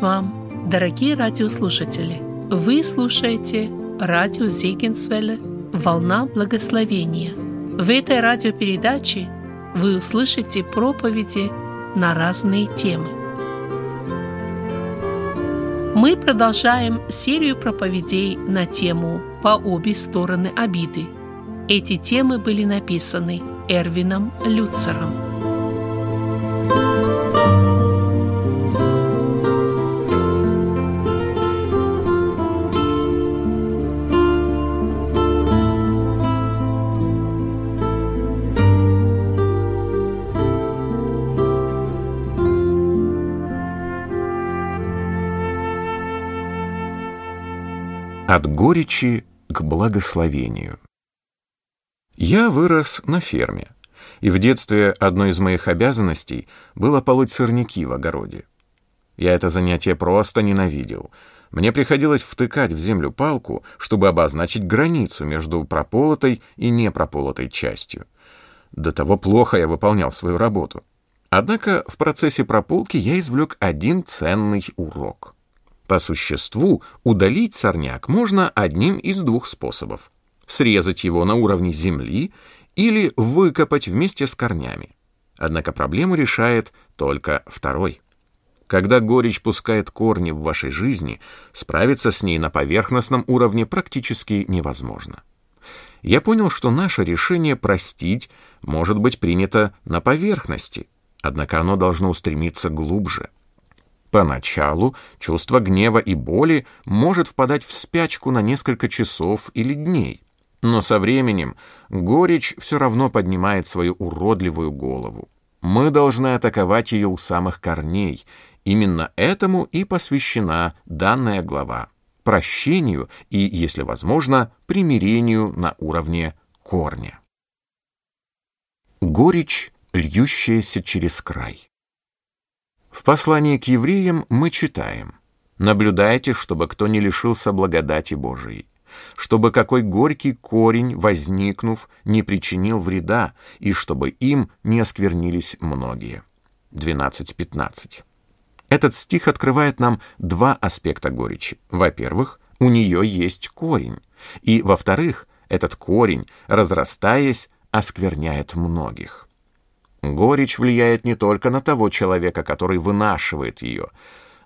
вам, дорогие радиослушатели! Вы слушаете радио Зегенсвелле «Волна благословения». В этой радиопередаче вы услышите проповеди на разные темы. Мы продолжаем серию проповедей на тему «По обе стороны обиды». Эти темы были написаны Эрвином Люцером. От горечи к благословению. Я вырос на ферме, и в детстве одной из моих обязанностей было полоть сорняки в огороде. Я это занятие просто ненавидел. Мне приходилось втыкать в землю палку, чтобы обозначить границу между прополотой и непрополотой частью. До того плохо я выполнял свою работу. Однако в процессе прополки я извлек один ценный урок — по существу, удалить сорняк можно одним из двух способов. Срезать его на уровне земли или выкопать вместе с корнями. Однако проблему решает только второй. Когда горечь пускает корни в вашей жизни, справиться с ней на поверхностном уровне практически невозможно. Я понял, что наше решение простить может быть принято на поверхности, однако оно должно устремиться глубже – Поначалу чувство гнева и боли может впадать в спячку на несколько часов или дней, но со временем горечь все равно поднимает свою уродливую голову. Мы должны атаковать ее у самых корней. Именно этому и посвящена данная глава – прощению и, если возможно, примирению на уровне корня. Горечь, льющаяся через край. В послании к евреям мы читаем «Наблюдайте, чтобы кто не лишился благодати Божией, чтобы какой горький корень, возникнув, не причинил вреда, и чтобы им не осквернились многие». 12.15. Этот стих открывает нам два аспекта горечи. Во-первых, у нее есть корень, и, во-вторых, этот корень, разрастаясь, оскверняет многих. Горечь влияет не только на того человека, который вынашивает ее.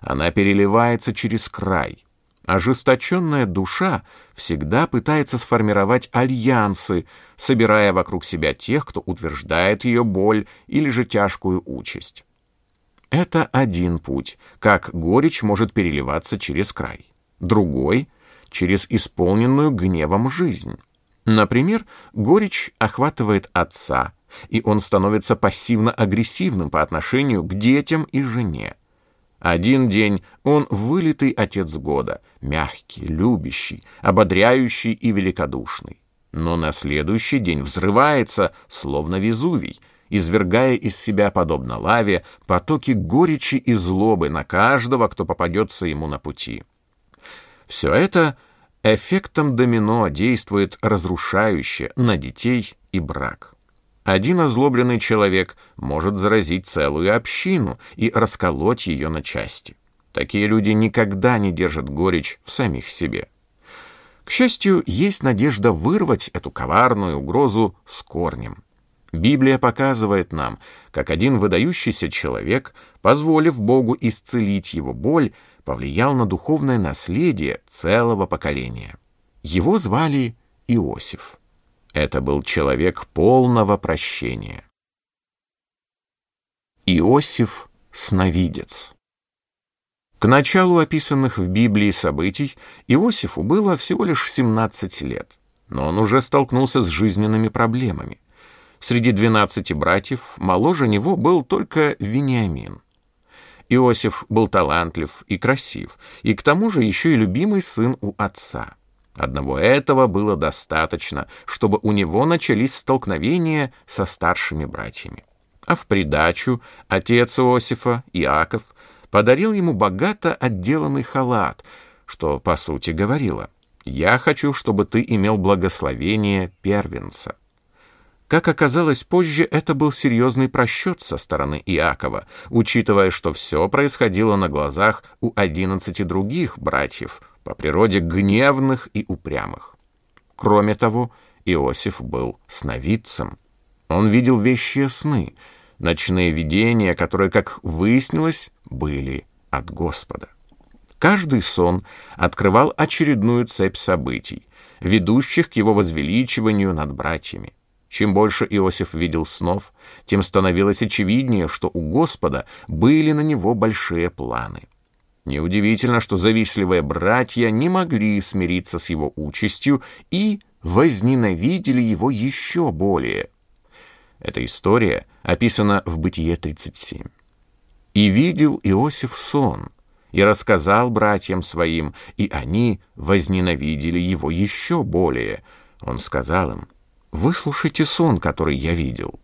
Она переливается через край. Ожесточенная душа всегда пытается сформировать альянсы, собирая вокруг себя тех, кто утверждает ее боль или же тяжкую участь. Это один путь, как горечь может переливаться через край. Другой — через исполненную гневом жизнь. Например, горечь охватывает отца, и он становится пассивно-агрессивным по отношению к детям и жене. Один день он вылитый отец года, мягкий, любящий, ободряющий и великодушный. Но на следующий день взрывается, словно Везувий, извергая из себя, подобно лаве, потоки горечи и злобы на каждого, кто попадется ему на пути. Все это эффектом домино действует разрушающе на детей и брак. Один озлобленный человек может заразить целую общину и расколоть ее на части. Такие люди никогда не держат горечь в самих себе. К счастью, есть надежда вырвать эту коварную угрозу с корнем. Библия показывает нам, как один выдающийся человек, позволив Богу исцелить его боль, повлиял на духовное наследие целого поколения. Его звали Иосиф. Это был человек полного прощения. Иосиф – сновидец. К началу описанных в Библии событий Иосифу было всего лишь 17 лет, но он уже столкнулся с жизненными проблемами. Среди 12 братьев моложе него был только Вениамин. Иосиф был талантлив и красив, и к тому же еще и любимый сын у отца – Одного этого было достаточно, чтобы у него начались столкновения со старшими братьями. А в придачу отец Иосифа, Иаков, подарил ему богато отделанный халат, что, по сути, говорило «Я хочу, чтобы ты имел благословение первенца». Как оказалось позже, это был серьезный просчет со стороны Иакова, учитывая, что все происходило на глазах у одиннадцати других братьев, по природе гневных и упрямых. Кроме того, Иосиф был сновидцем. Он видел вещие сны, ночные видения, которые, как выяснилось, были от Господа. Каждый сон открывал очередную цепь событий, ведущих к его возвеличиванию над братьями. Чем больше Иосиф видел снов, тем становилось очевиднее, что у Господа были на него большие планы. Неудивительно, что завистливые братья не могли смириться с его участью и возненавидели его еще более. Эта история описана в Бытие 37. «И видел Иосиф сон, и рассказал братьям своим, и они возненавидели его еще более. Он сказал им, Выслушайте сон, который я видел.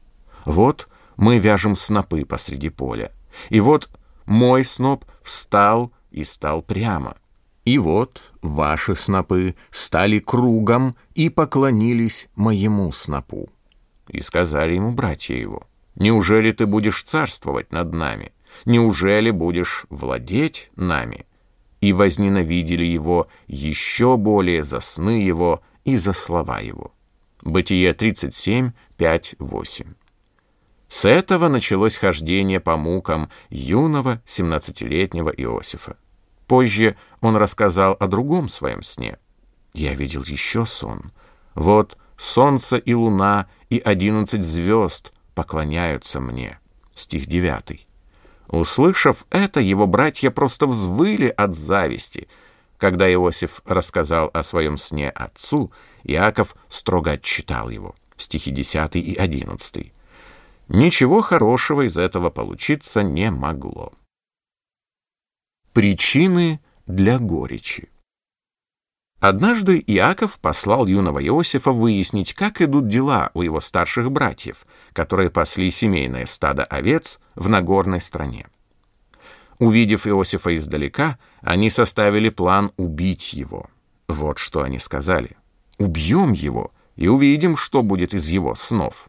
Вот мы вяжем снопы посреди поля. И вот мой сноп встал и стал прямо. И вот ваши снопы стали кругом и поклонились моему снопу. И сказали ему братья его, «Неужели ты будешь царствовать над нами? Неужели будешь владеть нами?» И возненавидели его еще более за сны его и за слова его. Бытие 37, 5, 8. С этого началось хождение по мукам юного 17-летнего Иосифа. Позже он рассказал о другом своем сне. «Я видел еще сон. Вот солнце и луна и одиннадцать звезд поклоняются мне». Стих 9. Услышав это, его братья просто взвыли от зависти. Когда Иосиф рассказал о своем сне отцу, Иаков строго отчитал его. Стихи 10 и 11. Ничего хорошего из этого получиться не могло. Причины для горечи. Однажды Иаков послал юного Иосифа выяснить, как идут дела у его старших братьев, которые пасли семейное стадо овец в Нагорной стране. Увидев Иосифа издалека, они составили план убить его. Вот что они сказали. Убьем его и увидим, что будет из его снов.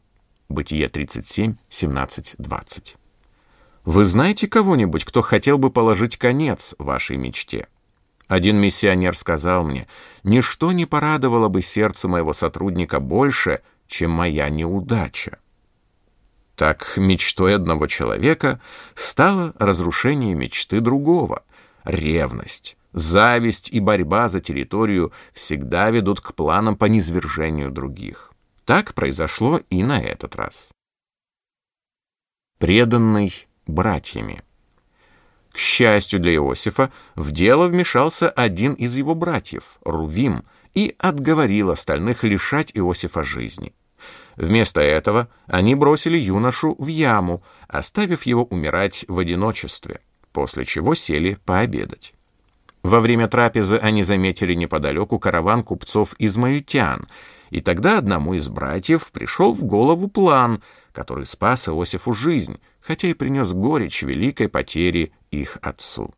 Бытие 37, 17, 20. Вы знаете кого-нибудь, кто хотел бы положить конец вашей мечте? Один миссионер сказал мне, «Ничто не порадовало бы сердце моего сотрудника больше, чем моя неудача». Так мечтой одного человека стало разрушение мечты другого, ревность. Зависть и борьба за территорию всегда ведут к планам по низвержению других. Так произошло и на этот раз. Преданный братьями. К счастью для Иосифа, в дело вмешался один из его братьев, Рувим, и отговорил остальных лишать Иосифа жизни. Вместо этого они бросили юношу в яму, оставив его умирать в одиночестве, после чего сели пообедать. Во время трапезы они заметили неподалеку караван купцов из Маютян, и тогда одному из братьев пришел в голову план, который спас Иосифу жизнь, хотя и принес горечь великой потери их отцу.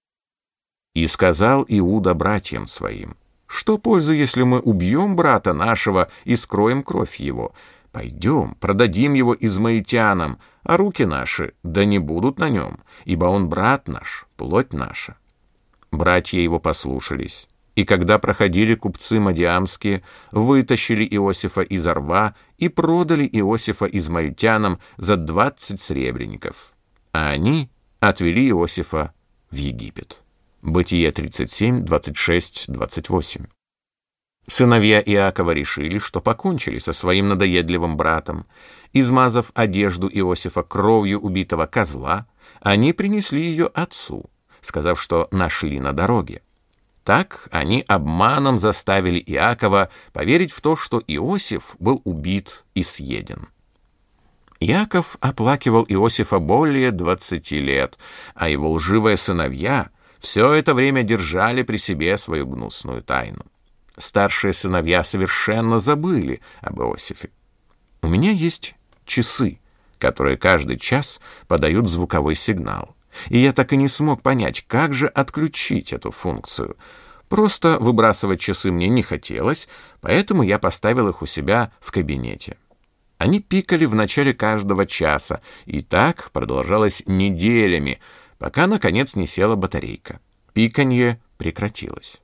И сказал Иуда братьям своим, «Что пользы, если мы убьем брата нашего и скроем кровь его? Пойдем, продадим его измаитянам, а руки наши да не будут на нем, ибо он брат наш, плоть наша». Братья его послушались. И когда проходили купцы Мадиамские, вытащили Иосифа из рва и продали Иосифа измальтянам за двадцать сребреников. А они отвели Иосифа в Египет. Бытие 37, 26, 28. Сыновья Иакова решили, что покончили со своим надоедливым братом. Измазав одежду Иосифа кровью убитого козла, они принесли ее отцу сказав, что нашли на дороге. Так они обманом заставили Иакова поверить в то, что Иосиф был убит и съеден. Иаков оплакивал Иосифа более двадцати лет, а его лживые сыновья все это время держали при себе свою гнусную тайну. Старшие сыновья совершенно забыли об Иосифе. У меня есть часы, которые каждый час подают звуковой сигнал. И я так и не смог понять, как же отключить эту функцию. Просто выбрасывать часы мне не хотелось, поэтому я поставил их у себя в кабинете. Они пикали в начале каждого часа, и так продолжалось неделями, пока, наконец, не села батарейка. Пиканье прекратилось.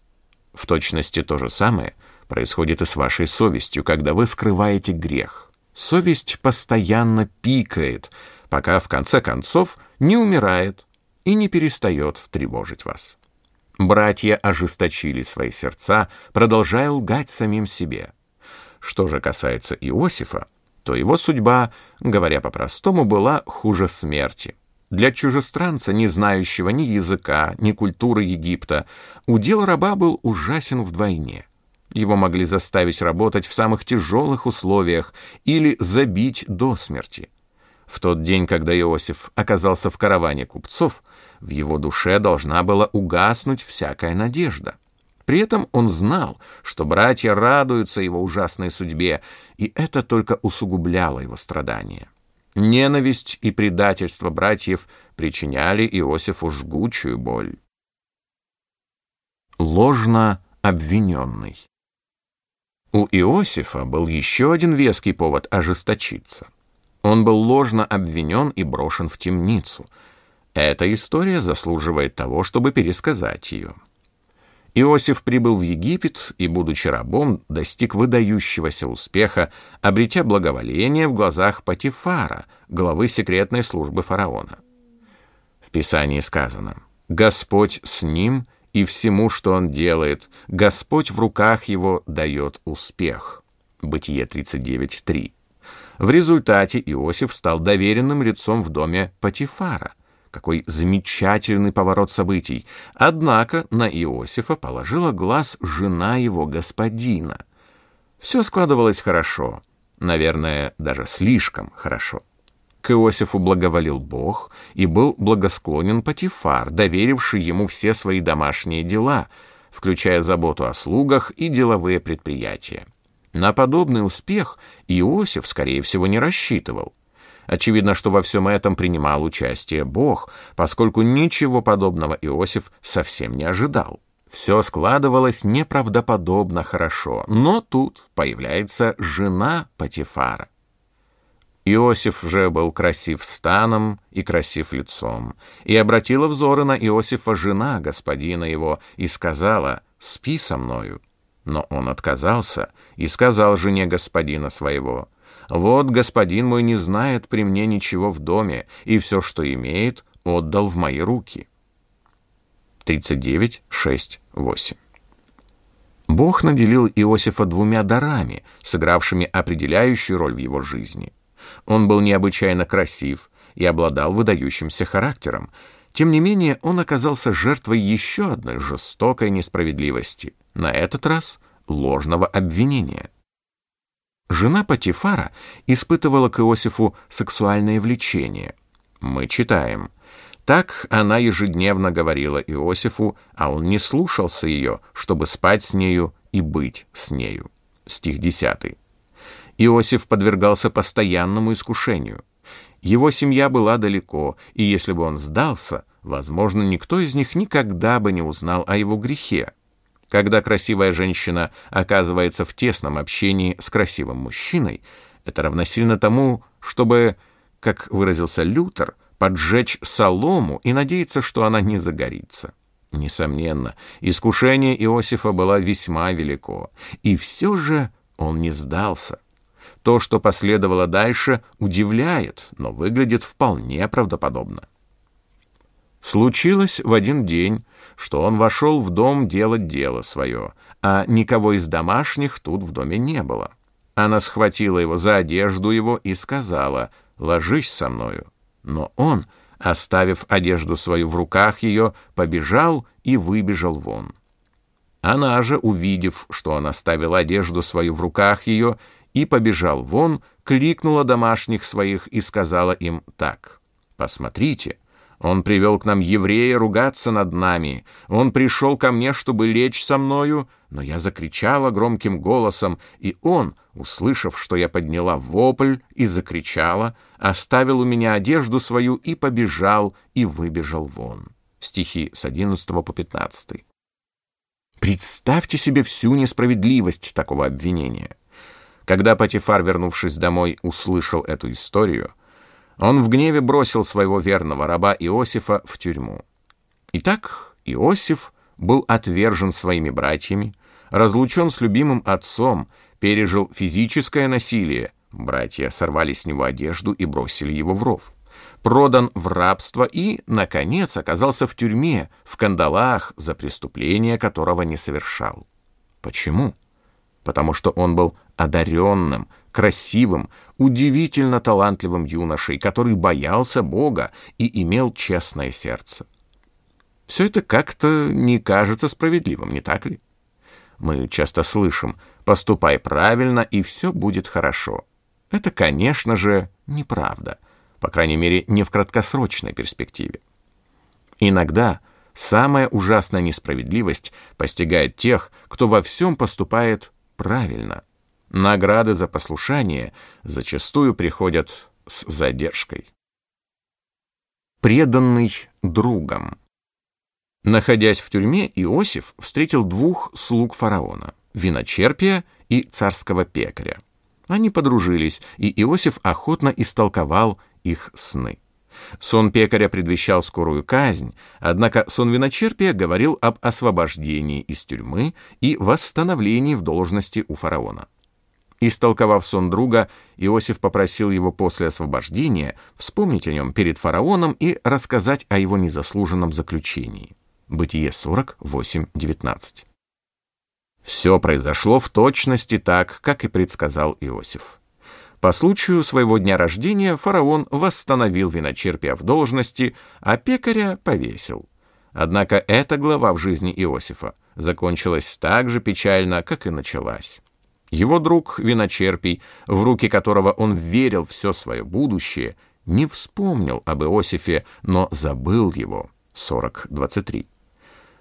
В точности то же самое происходит и с вашей совестью, когда вы скрываете грех. Совесть постоянно пикает, пока в конце концов не умирает и не перестает тревожить вас. Братья ожесточили свои сердца, продолжая лгать самим себе. Что же касается Иосифа, то его судьба, говоря по-простому, была хуже смерти. Для чужестранца, не знающего ни языка, ни культуры Египта, удел раба был ужасен вдвойне. Его могли заставить работать в самых тяжелых условиях или забить до смерти. В тот день, когда Иосиф оказался в караване купцов, в его душе должна была угаснуть всякая надежда. При этом он знал, что братья радуются его ужасной судьбе, и это только усугубляло его страдания. Ненависть и предательство братьев причиняли Иосифу жгучую боль. Ложно обвиненный. У Иосифа был еще один веский повод ожесточиться. Он был ложно обвинен и брошен в темницу. Эта история заслуживает того, чтобы пересказать ее. Иосиф прибыл в Египет и, будучи рабом, достиг выдающегося успеха, обретя благоволение в глазах Патифара, главы секретной службы фараона. В Писании сказано «Господь с ним и всему, что он делает, Господь в руках его дает успех». Бытие 39.3. В результате Иосиф стал доверенным лицом в доме Патифара, какой замечательный поворот событий. Однако на Иосифа положила глаз жена его господина. Все складывалось хорошо, наверное, даже слишком хорошо. К Иосифу благоволил Бог и был благосклонен Патифар, доверивший ему все свои домашние дела, включая заботу о слугах и деловые предприятия. На подобный успех Иосиф, скорее всего, не рассчитывал. Очевидно, что во всем этом принимал участие Бог, поскольку ничего подобного Иосиф совсем не ожидал. Все складывалось неправдоподобно хорошо, но тут появляется жена Патифара. Иосиф же был красив станом и красив лицом, и обратила взоры на Иосифа жена господина его и сказала «Спи со мною». Но он отказался и сказал жене господина своего вот господин мой не знает при мне ничего в доме, и все, что имеет, отдал в мои руки. 39, 6, 8. Бог наделил Иосифа двумя дарами, сыгравшими определяющую роль в его жизни. Он был необычайно красив и обладал выдающимся характером. Тем не менее, он оказался жертвой еще одной жестокой несправедливости, на этот раз ложного обвинения – Жена Патифара испытывала к Иосифу сексуальное влечение. Мы читаем. Так она ежедневно говорила Иосифу, а он не слушался ее, чтобы спать с нею и быть с нею. Стих 10. Иосиф подвергался постоянному искушению. Его семья была далеко, и если бы он сдался, возможно, никто из них никогда бы не узнал о его грехе. Когда красивая женщина оказывается в тесном общении с красивым мужчиной, это равносильно тому, чтобы, как выразился Лютер, поджечь солому и надеяться, что она не загорится. Несомненно, искушение Иосифа было весьма велико, и все же он не сдался. То, что последовало дальше, удивляет, но выглядит вполне правдоподобно. Случилось в один день, что он вошел в дом делать дело свое, а никого из домашних тут в доме не было. Она схватила его за одежду его и сказала «Ложись со мною». Но он, оставив одежду свою в руках ее, побежал и выбежал вон. Она же, увидев, что он оставил одежду свою в руках ее и побежал вон, кликнула домашних своих и сказала им так «Посмотрите, он привел к нам еврея ругаться над нами. Он пришел ко мне, чтобы лечь со мною, но я закричала громким голосом, и он, услышав, что я подняла вопль и закричала, оставил у меня одежду свою и побежал, и выбежал вон. Стихи с 11 по 15. Представьте себе всю несправедливость такого обвинения. Когда Патифар, вернувшись домой, услышал эту историю, он в гневе бросил своего верного раба Иосифа в тюрьму. Итак, Иосиф был отвержен своими братьями, разлучен с любимым отцом, пережил физическое насилие, братья сорвали с него одежду и бросили его в ров, продан в рабство и, наконец, оказался в тюрьме, в кандалах, за преступление которого не совершал. Почему? Потому что он был одаренным, красивым, удивительно талантливым юношей, который боялся Бога и имел честное сердце. Все это как-то не кажется справедливым, не так ли? Мы часто слышим «поступай правильно, и все будет хорошо». Это, конечно же, неправда, по крайней мере, не в краткосрочной перспективе. Иногда самая ужасная несправедливость постигает тех, кто во всем поступает правильно. Награды за послушание зачастую приходят с задержкой. Преданный другом. Находясь в тюрьме, Иосиф встретил двух слуг фараона – виночерпия и царского пекаря. Они подружились, и Иосиф охотно истолковал их сны. Сон пекаря предвещал скорую казнь, однако сон виночерпия говорил об освобождении из тюрьмы и восстановлении в должности у фараона. Истолковав сон друга, Иосиф попросил его после освобождения вспомнить о нем перед фараоном и рассказать о его незаслуженном заключении. Бытие 48.19. Все произошло в точности так, как и предсказал Иосиф. По случаю своего дня рождения фараон восстановил виночерпия в должности, а пекаря повесил. Однако эта глава в жизни Иосифа закончилась так же печально, как и началась. Его друг Виночерпий, в руки которого он верил все свое будущее, не вспомнил об Иосифе, но забыл его. 40.23.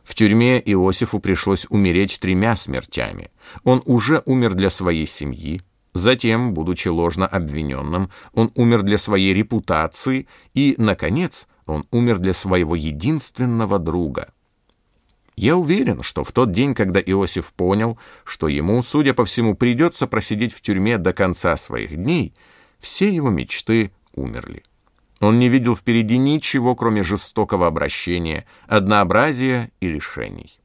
В тюрьме Иосифу пришлось умереть тремя смертями. Он уже умер для своей семьи, затем, будучи ложно обвиненным, он умер для своей репутации и, наконец, он умер для своего единственного друга. Я уверен, что в тот день, когда Иосиф понял, что ему, судя по всему, придется просидеть в тюрьме до конца своих дней, все его мечты умерли. Он не видел впереди ничего, кроме жестокого обращения, однообразия и лишений.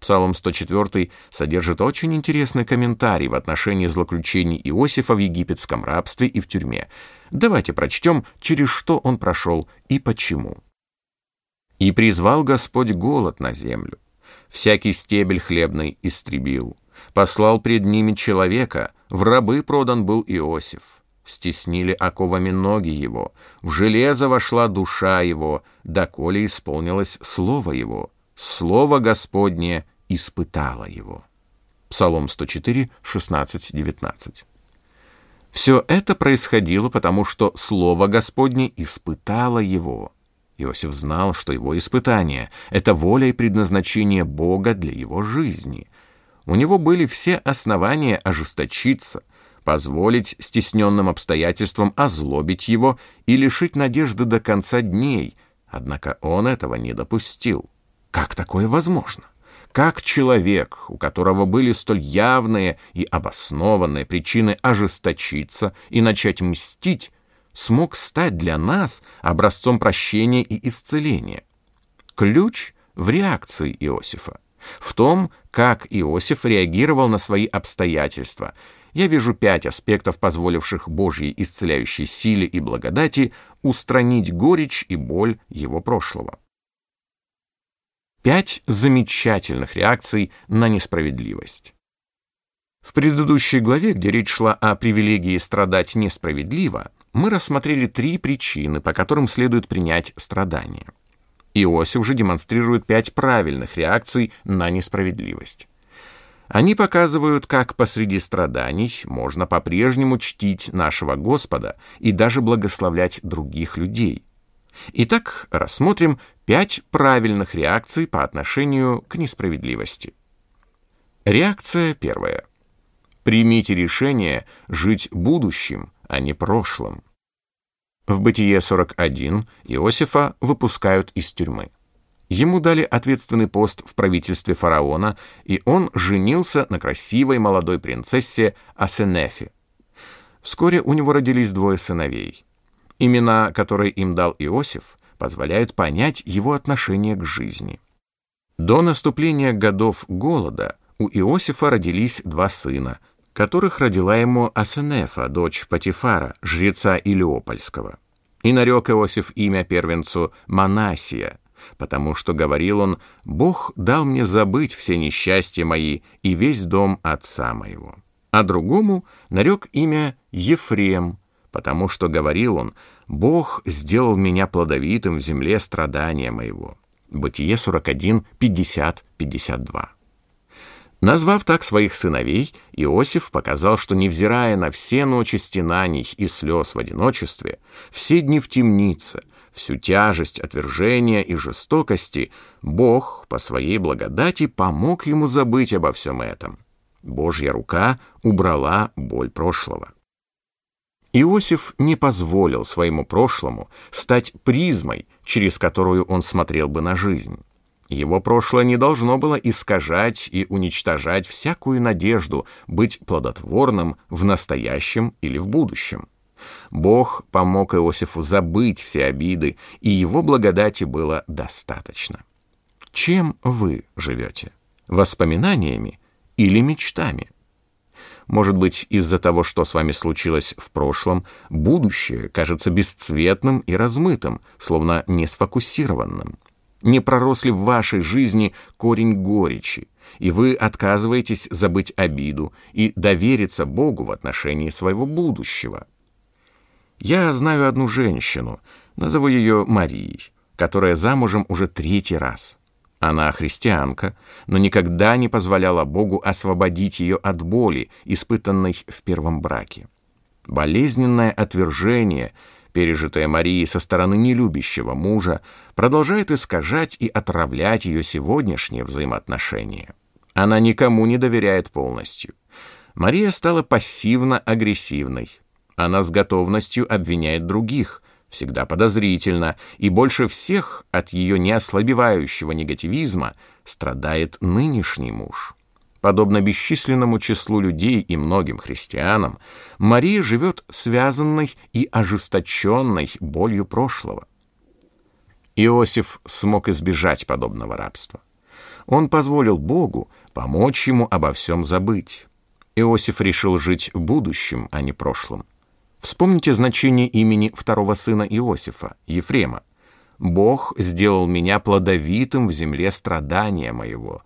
Псалом 104 содержит очень интересный комментарий в отношении злоключений Иосифа в египетском рабстве и в тюрьме. Давайте прочтем, через что он прошел и почему. «И призвал Господь голод на землю, всякий стебель хлебный истребил, послал пред ними человека, в рабы продан был Иосиф» стеснили оковами ноги его, в железо вошла душа его, доколе исполнилось слово его, слово Господне испытало его. Псалом 104, 16, 19. Все это происходило потому, что слово Господне испытало его. Иосиф знал, что его испытание — это воля и предназначение Бога для его жизни. У него были все основания ожесточиться — позволить стесненным обстоятельствам озлобить его и лишить надежды до конца дней, однако он этого не допустил. Как такое возможно? Как человек, у которого были столь явные и обоснованные причины ожесточиться и начать мстить, смог стать для нас образцом прощения и исцеления? Ключ в реакции Иосифа, в том, как Иосиф реагировал на свои обстоятельства – я вижу пять аспектов, позволивших Божьей исцеляющей силе и благодати устранить горечь и боль его прошлого. Пять замечательных реакций на несправедливость. В предыдущей главе, где речь шла о привилегии страдать несправедливо, мы рассмотрели три причины, по которым следует принять страдания. Иосиф же демонстрирует пять правильных реакций на несправедливость. Они показывают, как посреди страданий можно по-прежнему чтить нашего Господа и даже благословлять других людей. Итак, рассмотрим пять правильных реакций по отношению к несправедливости. Реакция первая. Примите решение жить будущим, а не прошлым. В Бытие 41 Иосифа выпускают из тюрьмы. Ему дали ответственный пост в правительстве фараона, и он женился на красивой молодой принцессе Асенефе. Вскоре у него родились двое сыновей. Имена, которые им дал Иосиф, позволяют понять его отношение к жизни. До наступления годов голода у Иосифа родились два сына, которых родила ему Асенефа, дочь Патифара, жреца Илиопольского. И нарек Иосиф имя первенцу Манасия, потому что, говорил он, «Бог дал мне забыть все несчастья мои и весь дом отца моего». А другому нарек имя Ефрем, потому что, говорил он, «Бог сделал меня плодовитым в земле страдания моего». Бытие 41, 50, 52. Назвав так своих сыновей, Иосиф показал, что, невзирая на все ночи стенаний и слез в одиночестве, все дни в темнице, всю тяжесть отвержения и жестокости, Бог по своей благодати помог ему забыть обо всем этом. Божья рука убрала боль прошлого. Иосиф не позволил своему прошлому стать призмой, через которую он смотрел бы на жизнь. Его прошлое не должно было искажать и уничтожать всякую надежду быть плодотворным в настоящем или в будущем. Бог помог Иосифу забыть все обиды, и его благодати было достаточно. Чем вы живете? Воспоминаниями или мечтами? Может быть, из-за того, что с вами случилось в прошлом, будущее кажется бесцветным и размытым, словно не сфокусированным не пророс ли в вашей жизни корень горечи, и вы отказываетесь забыть обиду и довериться Богу в отношении своего будущего. Я знаю одну женщину, назову ее Марией, которая замужем уже третий раз. Она христианка, но никогда не позволяла Богу освободить ее от боли, испытанной в первом браке. Болезненное отвержение — пережитая Марией со стороны нелюбящего мужа, продолжает искажать и отравлять ее сегодняшние взаимоотношения. Она никому не доверяет полностью. Мария стала пассивно-агрессивной. Она с готовностью обвиняет других, всегда подозрительно, и больше всех от ее неослабевающего негативизма страдает нынешний муж. Подобно бесчисленному числу людей и многим христианам, Мария живет связанной и ожесточенной болью прошлого. Иосиф смог избежать подобного рабства. Он позволил Богу помочь ему обо всем забыть. Иосиф решил жить будущим, а не прошлым. Вспомните значение имени второго сына Иосифа, Ефрема. «Бог сделал меня плодовитым в земле страдания моего»,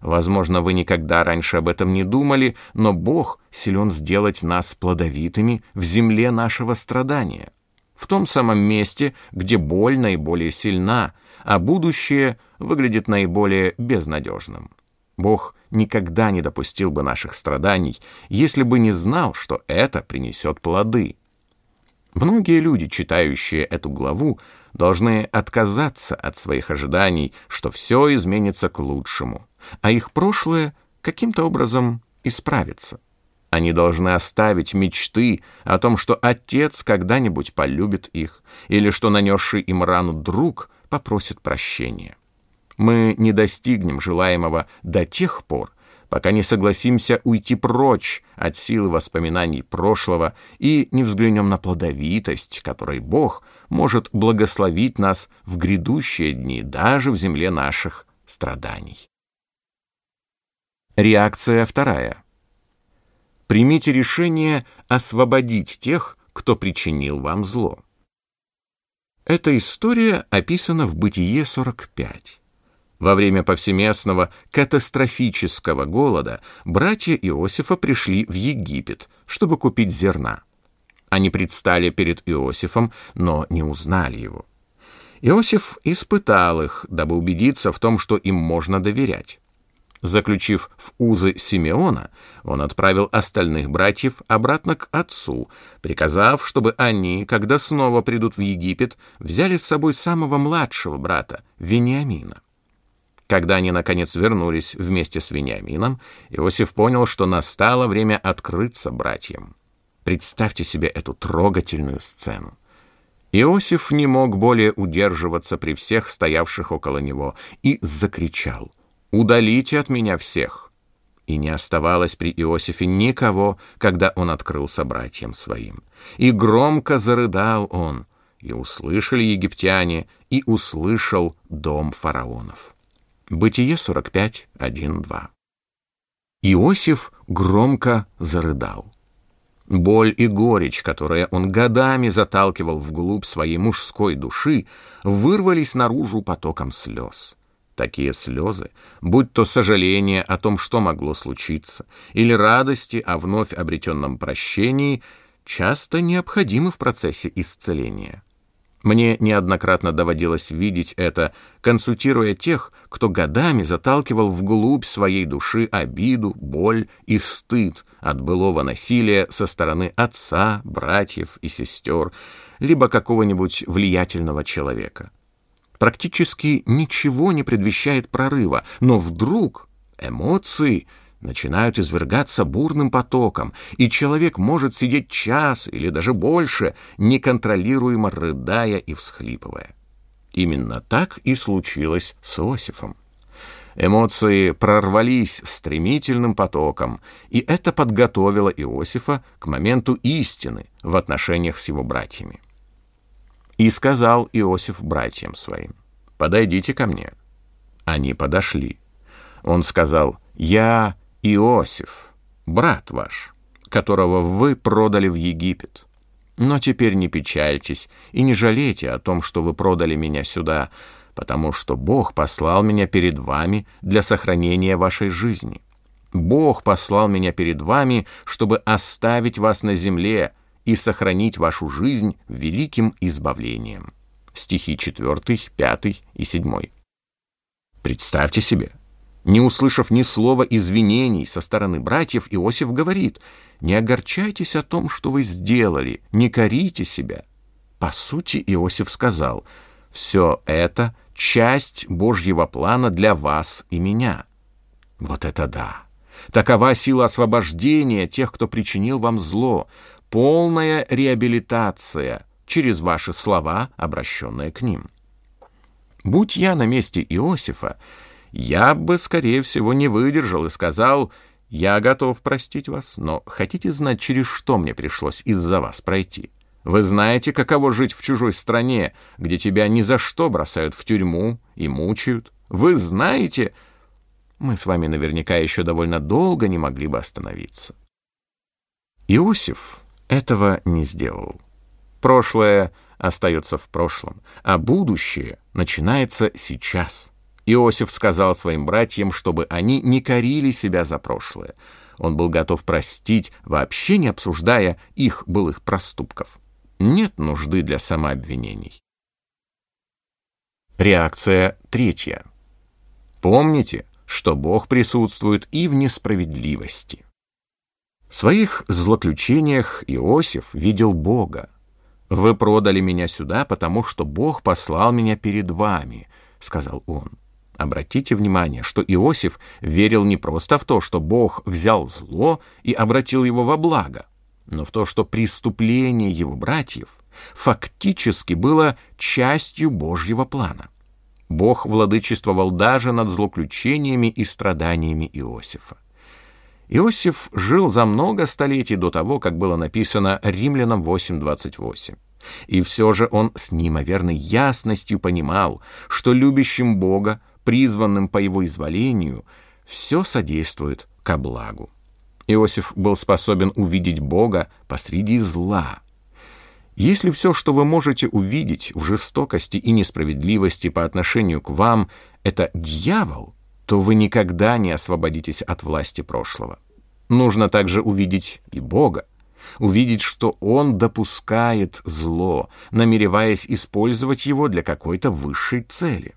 Возможно, вы никогда раньше об этом не думали, но Бог силен сделать нас плодовитыми в земле нашего страдания, в том самом месте, где боль наиболее сильна, а будущее выглядит наиболее безнадежным. Бог никогда не допустил бы наших страданий, если бы не знал, что это принесет плоды. Многие люди, читающие эту главу, должны отказаться от своих ожиданий, что все изменится к лучшему а их прошлое каким-то образом исправится. Они должны оставить мечты о том, что отец когда-нибудь полюбит их, или что нанесший им рану друг попросит прощения. Мы не достигнем желаемого до тех пор, пока не согласимся уйти прочь от силы воспоминаний прошлого и не взглянем на плодовитость, которой Бог может благословить нас в грядущие дни даже в земле наших страданий. Реакция вторая. Примите решение освободить тех, кто причинил вам зло. Эта история описана в Бытие 45. Во время повсеместного катастрофического голода братья Иосифа пришли в Египет, чтобы купить зерна. Они предстали перед Иосифом, но не узнали его. Иосиф испытал их, дабы убедиться в том, что им можно доверять. Заключив в узы Симеона, он отправил остальных братьев обратно к отцу, приказав, чтобы они, когда снова придут в Египет, взяли с собой самого младшего брата, Вениамина. Когда они, наконец, вернулись вместе с Вениамином, Иосиф понял, что настало время открыться братьям. Представьте себе эту трогательную сцену. Иосиф не мог более удерживаться при всех стоявших около него и закричал «Удалите от меня всех!» И не оставалось при Иосифе никого, когда он открылся братьям своим. И громко зарыдал он, и услышали египтяне, и услышал дом фараонов. Бытие 45, 1, 2. Иосиф громко зарыдал. Боль и горечь, которые он годами заталкивал вглубь своей мужской души, вырвались наружу потоком слез. Такие слезы, будь то сожаление о том, что могло случиться, или радости о вновь обретенном прощении, часто необходимы в процессе исцеления. Мне неоднократно доводилось видеть это, консультируя тех, кто годами заталкивал вглубь своей души обиду, боль и стыд от былого насилия со стороны отца, братьев и сестер, либо какого-нибудь влиятельного человека. Практически ничего не предвещает прорыва, но вдруг эмоции — начинают извергаться бурным потоком, и человек может сидеть час или даже больше, неконтролируемо рыдая и всхлипывая. Именно так и случилось с Иосифом. Эмоции прорвались стремительным потоком, и это подготовило Иосифа к моменту истины в отношениях с его братьями. И сказал Иосиф братьям своим, «Подойдите ко мне». Они подошли. Он сказал, «Я Иосиф, брат ваш, которого вы продали в Египет. Но теперь не печальтесь и не жалейте о том, что вы продали меня сюда, потому что Бог послал меня перед вами для сохранения вашей жизни. Бог послал меня перед вами, чтобы оставить вас на земле и сохранить вашу жизнь великим избавлением. Стихи 4, 5 и 7. Представьте себе, не услышав ни слова извинений со стороны братьев, Иосиф говорит, «Не огорчайтесь о том, что вы сделали, не корите себя». По сути, Иосиф сказал, «Все это — часть Божьего плана для вас и меня». Вот это да! Такова сила освобождения тех, кто причинил вам зло, полная реабилитация через ваши слова, обращенные к ним. Будь я на месте Иосифа, я бы, скорее всего, не выдержал и сказал, «Я готов простить вас, но хотите знать, через что мне пришлось из-за вас пройти? Вы знаете, каково жить в чужой стране, где тебя ни за что бросают в тюрьму и мучают? Вы знаете...» Мы с вами наверняка еще довольно долго не могли бы остановиться. Иосиф этого не сделал. Прошлое остается в прошлом, а будущее начинается сейчас. Иосиф сказал своим братьям, чтобы они не корили себя за прошлое. Он был готов простить, вообще не обсуждая их былых проступков. Нет нужды для самообвинений. Реакция третья. Помните, что Бог присутствует и в несправедливости. В своих злоключениях Иосиф видел Бога. «Вы продали меня сюда, потому что Бог послал меня перед вами», — сказал он. Обратите внимание, что Иосиф верил не просто в то, что Бог взял зло и обратил его во благо, но в то, что преступление его братьев фактически было частью Божьего плана. Бог владычествовал даже над злоключениями и страданиями Иосифа. Иосиф жил за много столетий до того, как было написано Римлянам 8.28. И все же он с неимоверной ясностью понимал, что любящим Бога призванным по его изволению, все содействует ко благу. Иосиф был способен увидеть Бога посреди зла. Если все, что вы можете увидеть в жестокости и несправедливости по отношению к вам, это дьявол, то вы никогда не освободитесь от власти прошлого. Нужно также увидеть и Бога, увидеть, что Он допускает зло, намереваясь использовать его для какой-то высшей цели.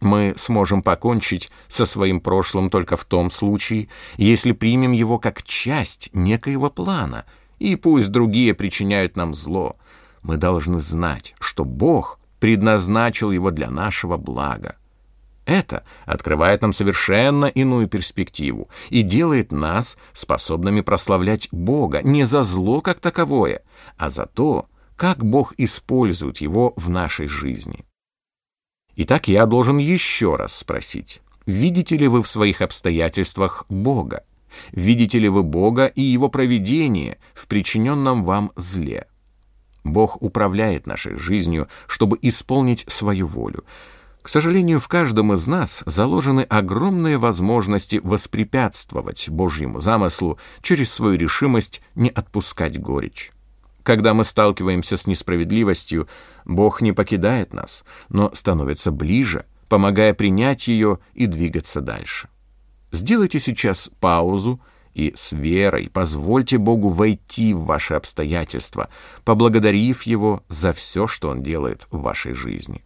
Мы сможем покончить со своим прошлым только в том случае, если примем его как часть некоего плана, и пусть другие причиняют нам зло. Мы должны знать, что Бог предназначил его для нашего блага. Это открывает нам совершенно иную перспективу и делает нас способными прославлять Бога не за зло как таковое, а за то, как Бог использует его в нашей жизни. Итак, я должен еще раз спросить, видите ли вы в своих обстоятельствах Бога? Видите ли вы Бога и Его провидение в причиненном вам зле? Бог управляет нашей жизнью, чтобы исполнить свою волю. К сожалению, в каждом из нас заложены огромные возможности воспрепятствовать Божьему замыслу через свою решимость не отпускать горечь. Когда мы сталкиваемся с несправедливостью, Бог не покидает нас, но становится ближе, помогая принять ее и двигаться дальше. Сделайте сейчас паузу и с верой позвольте Богу войти в ваши обстоятельства, поблагодарив Его за все, что Он делает в вашей жизни.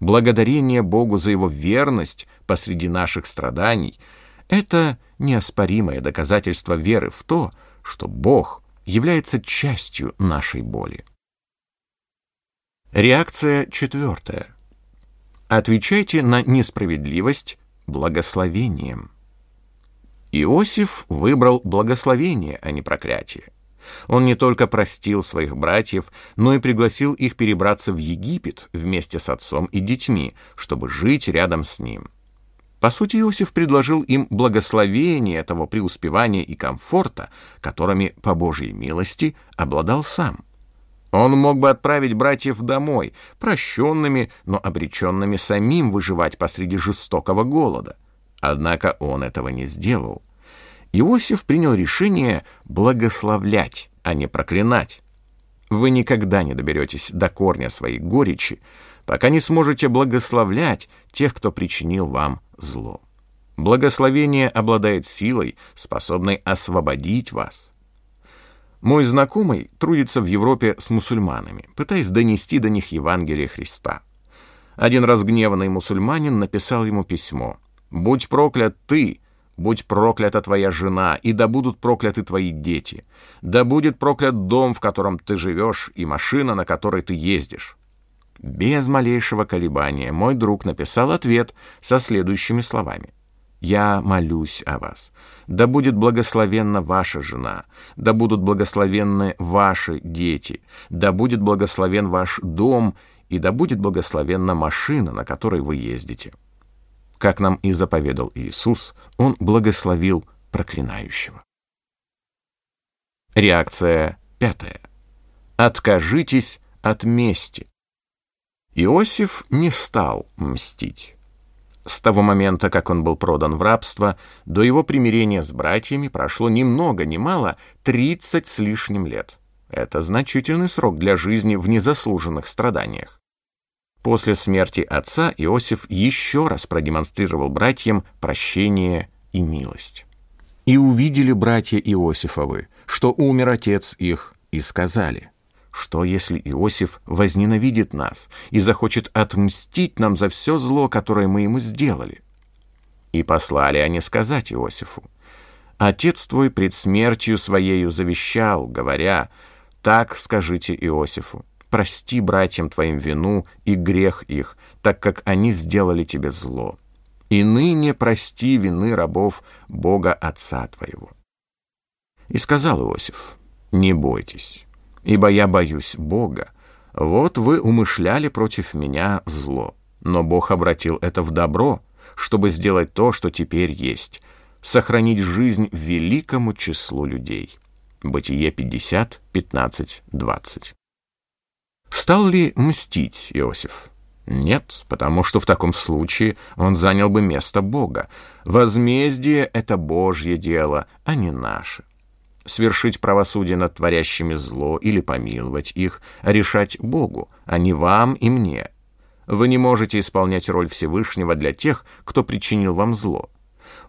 Благодарение Богу за Его верность посреди наших страданий — это неоспоримое доказательство веры в то, что Бог является частью нашей боли. Реакция четвертая. Отвечайте на несправедливость благословением. Иосиф выбрал благословение, а не проклятие. Он не только простил своих братьев, но и пригласил их перебраться в Египет вместе с отцом и детьми, чтобы жить рядом с ним. По сути, Иосиф предложил им благословение этого преуспевания и комфорта, которыми, по Божьей милости, обладал сам. Он мог бы отправить братьев домой, прощенными, но обреченными самим выживать посреди жестокого голода. Однако он этого не сделал. Иосиф принял решение благословлять, а не проклинать. Вы никогда не доберетесь до корня своей горечи, пока не сможете благословлять тех, кто причинил вам зло. Благословение обладает силой, способной освободить вас. Мой знакомый трудится в Европе с мусульманами, пытаясь донести до них Евангелие Христа. Один разгневанный мусульманин написал ему письмо «Будь проклят ты, будь проклята твоя жена, и да будут прокляты твои дети, да будет проклят дом, в котором ты живешь, и машина, на которой ты ездишь». Без малейшего колебания мой друг написал ответ со следующими словами. «Я молюсь о вас. Да будет благословенна ваша жена, да будут благословенны ваши дети, да будет благословен ваш дом, и да будет благословенна машина, на которой вы ездите». Как нам и заповедал Иисус, Он благословил проклинающего. Реакция пятая. Откажитесь от мести. Иосиф не стал мстить. С того момента, как он был продан в рабство, до его примирения с братьями прошло ни много ни мало 30 с лишним лет. Это значительный срок для жизни в незаслуженных страданиях. После смерти отца Иосиф еще раз продемонстрировал братьям прощение и милость. «И увидели братья Иосифовы, что умер отец их, и сказали – что, если Иосиф возненавидит нас и захочет отмстить нам за все зло, которое мы ему сделали? И послали они сказать Иосифу, «Отец твой пред смертью своею завещал, говоря, так скажите Иосифу, прости братьям твоим вину и грех их, так как они сделали тебе зло. И ныне прости вины рабов Бога Отца твоего». И сказал Иосиф, «Не бойтесь» ибо я боюсь Бога. Вот вы умышляли против меня зло, но Бог обратил это в добро, чтобы сделать то, что теперь есть, сохранить жизнь великому числу людей». Бытие 50, 15, 20. Стал ли мстить Иосиф? Нет, потому что в таком случае он занял бы место Бога. Возмездие — это Божье дело, а не наше свершить правосудие над творящими зло или помиловать их, решать Богу, а не вам и мне. Вы не можете исполнять роль Всевышнего для тех, кто причинил вам зло.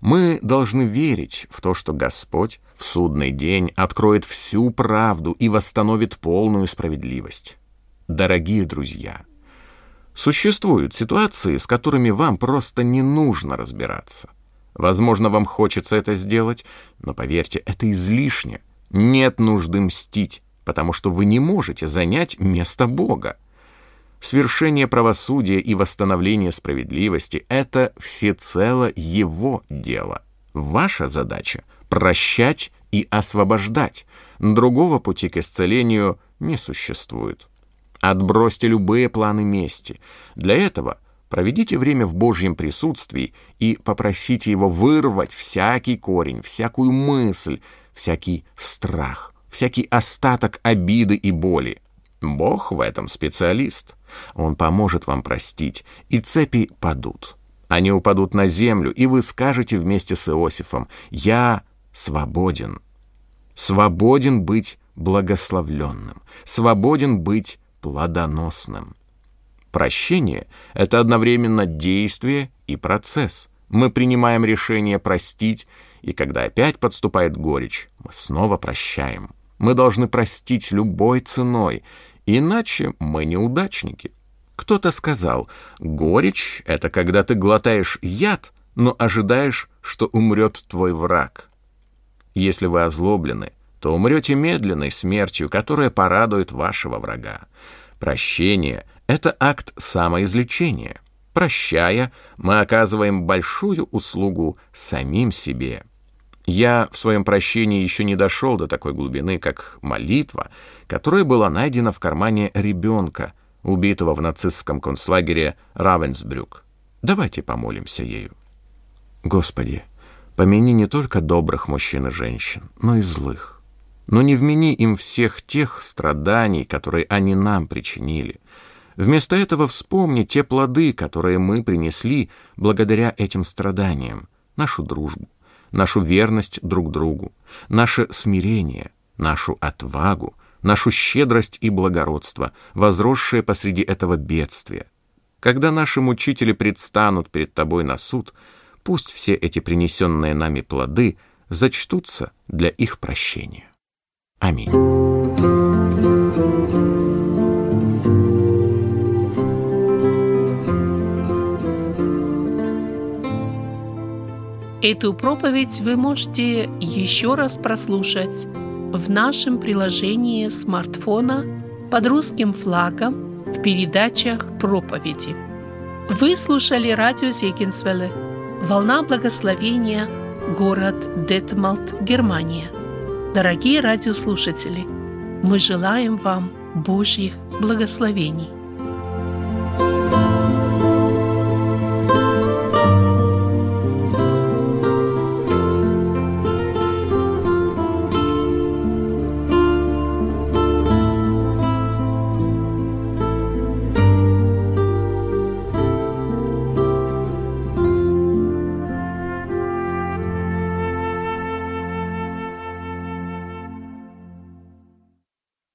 Мы должны верить в то, что Господь в судный день откроет всю правду и восстановит полную справедливость. Дорогие друзья, существуют ситуации, с которыми вам просто не нужно разбираться. Возможно, вам хочется это сделать, но поверьте, это излишне. Нет нужды мстить, потому что вы не можете занять место Бога. Свершение правосудия и восстановление справедливости — это всецело Его дело. Ваша задача — прощать и освобождать. Другого пути к исцелению не существует. Отбросьте любые планы мести. Для этого проведите время в Божьем присутствии и попросите Его вырвать всякий корень, всякую мысль, всякий страх, всякий остаток обиды и боли. Бог в этом специалист. Он поможет вам простить, и цепи падут. Они упадут на землю, и вы скажете вместе с Иосифом «Я свободен». Свободен быть благословленным, свободен быть плодоносным. Прощение — это одновременно действие и процесс. Мы принимаем решение простить, и когда опять подступает горечь, мы снова прощаем. Мы должны простить любой ценой, иначе мы неудачники. Кто-то сказал, горечь — это когда ты глотаешь яд, но ожидаешь, что умрет твой враг. Если вы озлоблены, то умрете медленной смертью, которая порадует вашего врага. Прощение — это акт самоизлечения. Прощая, мы оказываем большую услугу самим себе. Я в своем прощении еще не дошел до такой глубины, как молитва, которая была найдена в кармане ребенка, убитого в нацистском концлагере Равенсбрюк. Давайте помолимся ею. Господи, помяни не только добрых мужчин и женщин, но и злых. Но не вмени им всех тех страданий, которые они нам причинили. Вместо этого вспомни те плоды, которые мы принесли благодаря этим страданиям, нашу дружбу, нашу верность друг другу, наше смирение, нашу отвагу, нашу щедрость и благородство, возросшее посреди этого бедствия. Когда наши мучители предстанут перед тобой на суд, пусть все эти принесенные нами плоды зачтутся для их прощения. Аминь. Эту проповедь вы можете еще раз прослушать в нашем приложении смартфона под русским флагом в передачах проповеди. Вы слушали радио Зегенсвелле «Волна благословения», город Детмалт, Германия. Дорогие радиослушатели, мы желаем вам Божьих благословений.